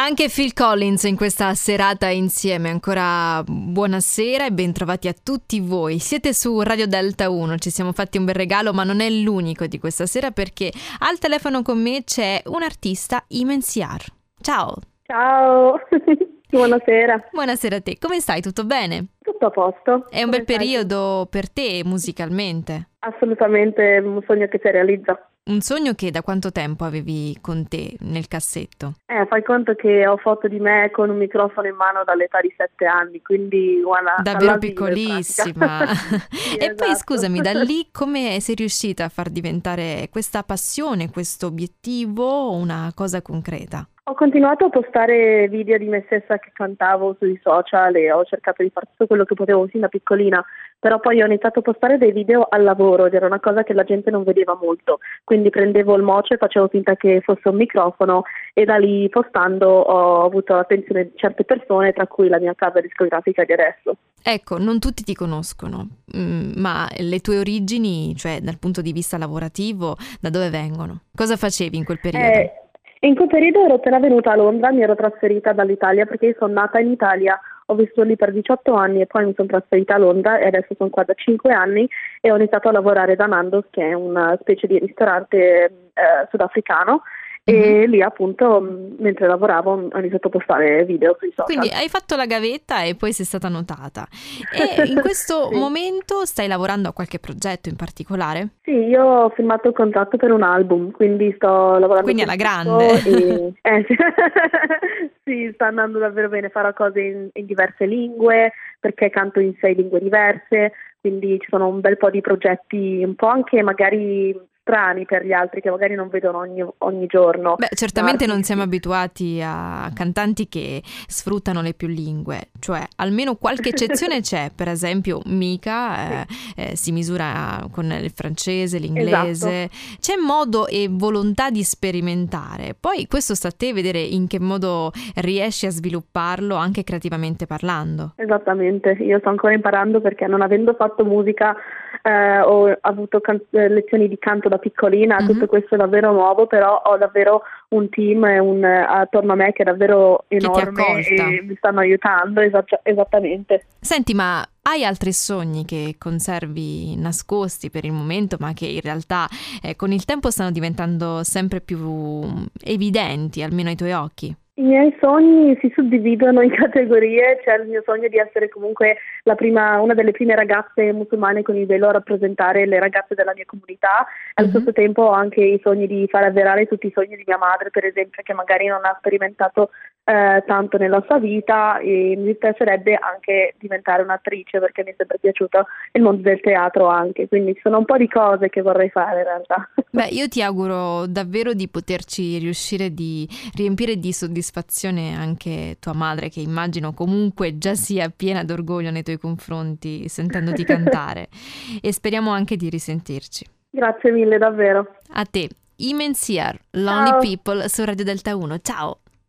Anche Phil Collins in questa serata insieme. Ancora buonasera e bentrovati a tutti voi. Siete su Radio Delta 1, ci siamo fatti un bel regalo, ma non è l'unico di questa sera perché al telefono con me c'è un artista, Imen Siar. Ciao. Ciao. Buonasera. Buonasera a te. Come stai? Tutto bene? Tutto a posto. È un Come bel stai? periodo per te musicalmente. Assolutamente un sogno che si realizza. Un sogno che da quanto tempo avevi con te nel cassetto? Eh, fai conto che ho foto di me con un microfono in mano dall'età di sette anni, quindi guarda, Davvero piccolissima. Sì, e poi esatto. scusami, da lì come sei riuscita a far diventare questa passione, questo obiettivo una cosa concreta? Ho continuato a postare video di me stessa che cantavo sui social e ho cercato di fare tutto quello che potevo sin da piccolina, però poi ho iniziato a postare dei video al lavoro ed era una cosa che la gente non vedeva molto, quindi prendevo il mocio e facevo finta che fosse un microfono e da lì postando ho avuto l'attenzione di certe persone, tra cui la mia casa discografica di adesso. Ecco, non tutti ti conoscono, mm, ma le tue origini, cioè dal punto di vista lavorativo, da dove vengono? Cosa facevi in quel periodo? Eh, in quel periodo ero appena venuta a Londra, mi ero trasferita dall'Italia perché sono nata in Italia, ho vissuto lì per 18 anni e poi mi sono trasferita a Londra e adesso sono qua da 5 anni e ho iniziato a lavorare da Nando's che è una specie di ristorante eh, sudafricano e lì appunto mentre lavoravo ho iniziato a postare video sui social. Quindi hai fatto la gavetta e poi sei stata notata. E in questo Sì. momento stai lavorando a qualche progetto in particolare? Sì, io ho firmato il contratto per un album, quindi sto lavorando Quindi alla grande. E, eh, sì. Sì, sta andando davvero bene, farò cose in, in diverse lingue, perché canto in sei lingue diverse, quindi ci sono un bel po' di progetti, un po' anche magari strani per gli altri che magari non vedono ogni, ogni giorno. Beh, certamente non siamo abituati a cantanti che sfruttano le più lingue, cioè almeno qualche eccezione c'è, per esempio Mika eh, eh, si misura con il francese, l'inglese, c'è modo e volontà di sperimentare, poi questo sta a te vedere in che modo riesci a svilupparlo anche creativamente parlando. Esattamente, io sto ancora imparando perché non avendo fatto musica eh, ho avuto can- eh, lezioni di canto da piccolina, Mhm. tutto questo è davvero nuovo, però ho davvero un team un, eh, attorno a me che è davvero enorme e mi stanno aiutando, esat- esattamente. Senti, ma hai altri sogni che conservi nascosti per il momento, ma che in realtà eh, con il tempo stanno diventando sempre più mm, evidenti, almeno ai tuoi occhi? I miei sogni si suddividono in categorie, c'è il mio sogno di essere comunque la prima, una delle prime ragazze musulmane con il velo a rappresentare le ragazze della mia comunità, allo Mhm. stesso tempo ho anche i sogni di far avverare tutti i sogni di mia madre, per esempio, che magari non ha sperimentato eh, tanto nella sua vita e mi piacerebbe anche diventare un'attrice perché mi è sempre piaciuto il mondo del teatro anche, quindi ci sono un po' di cose che vorrei fare in realtà. Beh, io ti auguro davvero di poterci riuscire di riempire di soddisfazione anche tua madre, che immagino comunque già sia piena d'orgoglio nei tuoi confronti sentendoti cantare. E speriamo anche di risentirci. Grazie mille davvero. A te, Imen Siar, Lonely Ciao. People su Radio Delta 1. Ciao!